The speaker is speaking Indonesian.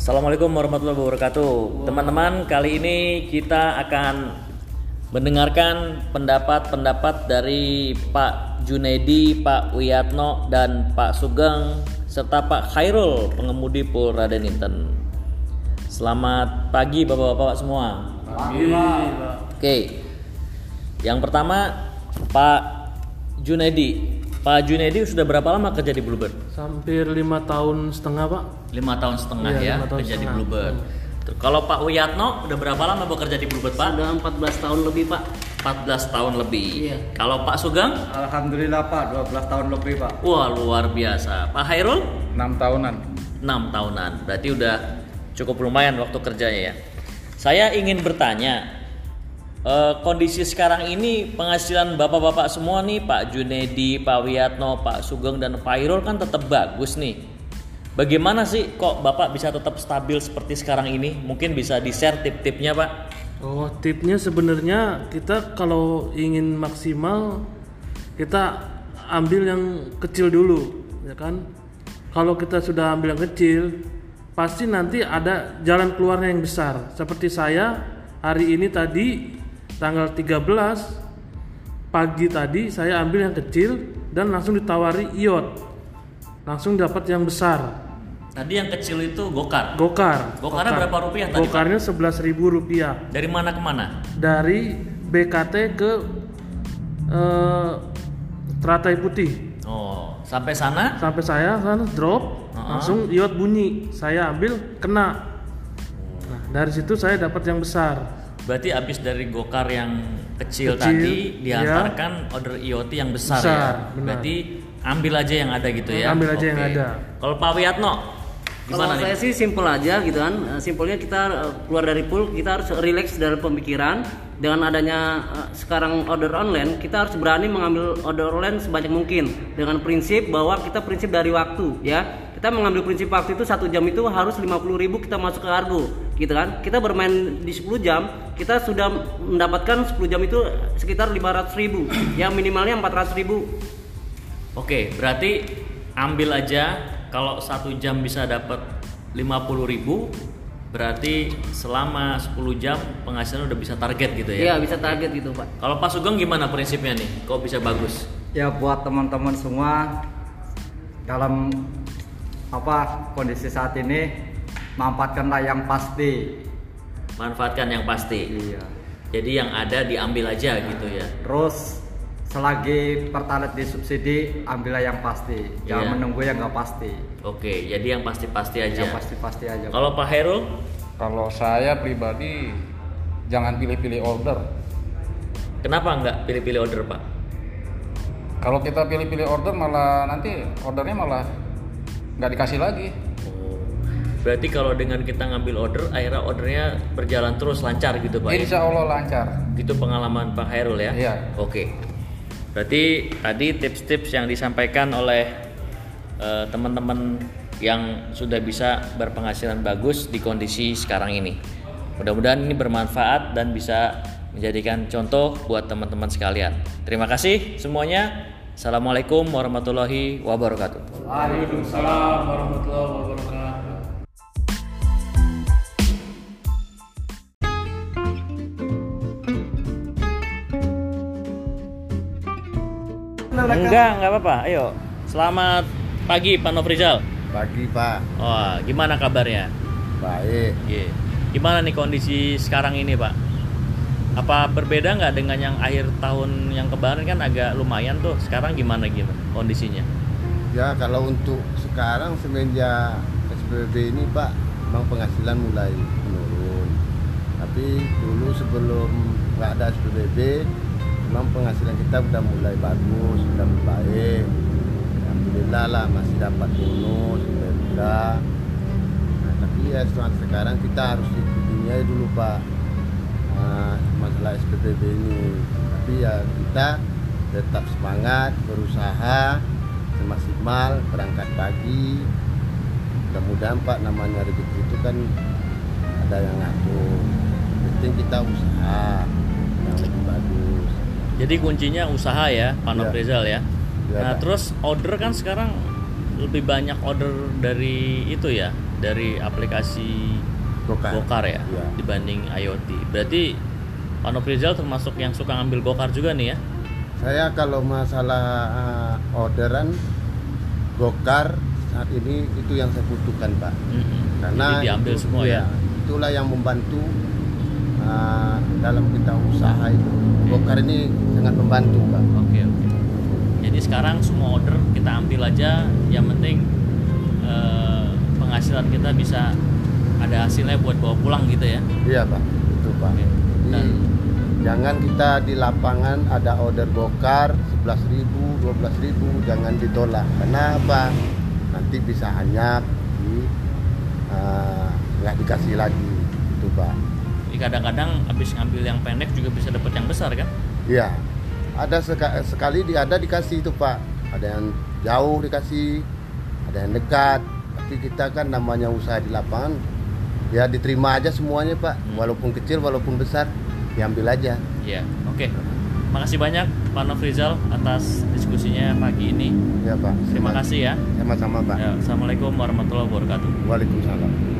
Assalamualaikum warahmatullahi wabarakatuh. Teman-teman, kali ini kita akan mendengarkan pendapat-pendapat dari Pak Junedi, Pak Wiyatno, dan Pak Sugeng serta Pak Khairul, pengemudi Pul Raden Inten. Selamat pagi Bapak-bapak semua. Oke. Yang pertama Pak Junedi. Pak Junedi sudah berapa lama kerja di Bluebird? Hampir lima tahun setengah pak. lima tahun setengah Iya, ya lima tahun kerja di setengah. Bluebird. Terus Kalau Pak Wiyatno udah berapa lama bekerja di Bluebird Pak? Sudah 14 tahun lebih pak 14 tahun lebih. Iya. Kalau Pak Sugeng? Alhamdulillah Pak, 12 tahun lebih Pak. Wah luar biasa. Pak Hairul? 6 tahunan. 6 tahunan. Berarti udah cukup lumayan waktu kerjanya ya. Saya ingin bertanya, eh, kondisi sekarang ini penghasilan bapak-bapak semua nih, Pak Junedi, Pak Wiyatno, Pak Sugeng dan Pak Hairul kan tetap bagus nih. Bagaimana sih kok bapak bisa tetap stabil seperti sekarang ini? Mungkin bisa di share tip-tipnya Pak. Oh tipnya sebenarnya kita kalau ingin maksimal kita ambil yang kecil dulu, ya kan? Kalau kita sudah ambil yang kecil, pasti nanti ada jalan keluarnya yang besar. Seperti saya hari ini tadi tanggal 13 pagi tadi saya ambil yang kecil dan langsung ditawari iot, langsung dapat yang besar. Tadi yang kecil itu gokar. Gokar. Gokarnya berapa rupiah tadi? Gokarnya sebelas ribu rupiah Dari mana ke mana? dari BKT ke eh, Teratai Putih. Oh, sampai sana Sampai saya sana drop, Uh-uh. langsung iot bunyi. Saya ambil kena. Nah, dari situ saya dapat yang besar. Berarti habis dari gokar yang kecil, Kecil, tadi iya. diantarkan order IoT yang besar, Besar, ya. benar. Berarti ambil aja yang ada gitu ya. Ambil aja yang Oke. ada. Kalau Pak Wiyatno gimana Kalau saya sih simple aja gitu kan Eh, Simpelnya kita eh, keluar dari pool Kita harus relax dalam pemikiran Dengan adanya eh, sekarang order online Kita harus berani mengambil order online sebanyak mungkin Dengan prinsip bahwa kita prinsip dari waktu ya kita mengambil prinsip waktu itu satu jam itu harus 50.000 kita masuk ke kargo gitu kan kita bermain di 10 jam kita sudah mendapatkan 10 jam itu sekitar 500.000 ya minimalnya 400.000 Oke, berarti ambil aja kalau satu jam bisa dapat 50.000 berarti selama 10 jam penghasilan udah bisa target gitu ya. Iya bisa target gitu pak Kalau Pak Sugeng gimana prinsipnya nih? Kok bisa bagus? Ya buat teman-teman semua dalam apa kondisi saat ini manfaatkanlah yang pasti. Manfaatkan yang pasti. Iya. Jadi yang ada diambil aja gitu ya. Terus selagi pertalite disubsidi ambillah yang pasti. Iya. Jangan menunggu yang nggak pasti. Oke, jadi yang pasti-pasti aja. Yang pasti-pasti aja. Kalau Pak Herul, Kalau saya pribadi jangan pilih-pilih order. kenapa nggak pilih-pilih order Pak? Kalau kita pilih-pilih order malah nanti ordernya malah nggak dikasih lagi. Berarti kalau dengan kita ngambil order, akhirnya ordernya berjalan terus lancar gitu Pak? ya? Insya Allah lancar. Itu pengalaman Pak Hairul ya? Iya. Oke. Berarti tadi tips-tips yang disampaikan oleh eh, teman-teman yang sudah bisa berpenghasilan bagus di kondisi sekarang ini. Mudah-mudahan ini bermanfaat dan bisa menjadikan contoh buat teman-teman sekalian. Terima kasih semuanya. Assalamualaikum warahmatullahi wabarakatuh. Waalaikumsalam warahmatullahi wabarakatuh. Enggak, enggak apa-apa. Ayo. Selamat pagi Pak Nofrizal. Pagi Pak, Wah, gimana kabarnya? baik. Iya. Gimana nih kondisi sekarang ini, Pak? Apa berbeda nggak dengan yang akhir tahun yang kemarin kan agak lumayan tuh. Sekarang gimana gitu kondisinya? Ya kalau untuk sekarang semenjak SPBB ini Pak, memang penghasilan mulai menurun. Tapi dulu sebelum nggak ada SPBB, memang penghasilan kita udah mulai bagus, sudah baik. Alhamdulillah lah masih dapat bonus, alhamdulillah. Nah, tapi ya sekarang kita harus ikutinnya dulu Pak Nah, masalah SPBB ini. Tapi ya kita tetap semangat berusaha semaksimal berangkat pagi. Mudah-mudahan Pak namanya rezeki itu kan ada yang ngatur. Penting kita usaha. Jadi kuncinya usaha ya, Pak Iya. Nofrizal ya. Iya, Nah, terus order kan sekarang lebih banyak order dari itu ya, dari aplikasi Gokar. Gokar ya Iya. dibanding IoT. Berarti Pak Nofrizal termasuk yang suka ngambil Gokar juga nih ya? Saya kalau masalah uh, orderan Gokar saat ini itu yang saya butuhkan Pak. Mm-mm. Karena Jadi diambil itu- semua iya, ya. Itulah yang membantu uh, dalam kita usaha itu. Gokar ini sangat membantu Pak. Oke oke. Jadi sekarang semua order kita ambil aja, yang penting eh, penghasilan kita bisa ada hasilnya buat bawa pulang gitu ya. Iya Pak, itu Pak. Oke. Jadi Dan- jangan kita di lapangan ada order Gokar 11.000, 12.000 jangan ditolak. Karena apa? Nanti bisa hanyap di uh, nggak dikasih lagi itu Pak. Kadang-kadang habis ngambil yang pendek juga bisa dapat yang besar kan? Iya. Ada seka- sekali di ada dikasih itu Pak. Ada yang jauh dikasih, ada yang dekat. Tapi kita kan namanya usaha di lapangan ya diterima aja semuanya Pak. Walaupun kecil walaupun besar diambil aja. Iya. Oke. Makasih banyak Pak Nofrizal atas diskusinya pagi ini. Ya Pak. Terima kasih ya. Sama-sama Pak. Ya, Assalamualaikum warahmatullahi wabarakatuh. Waalaikumsalam.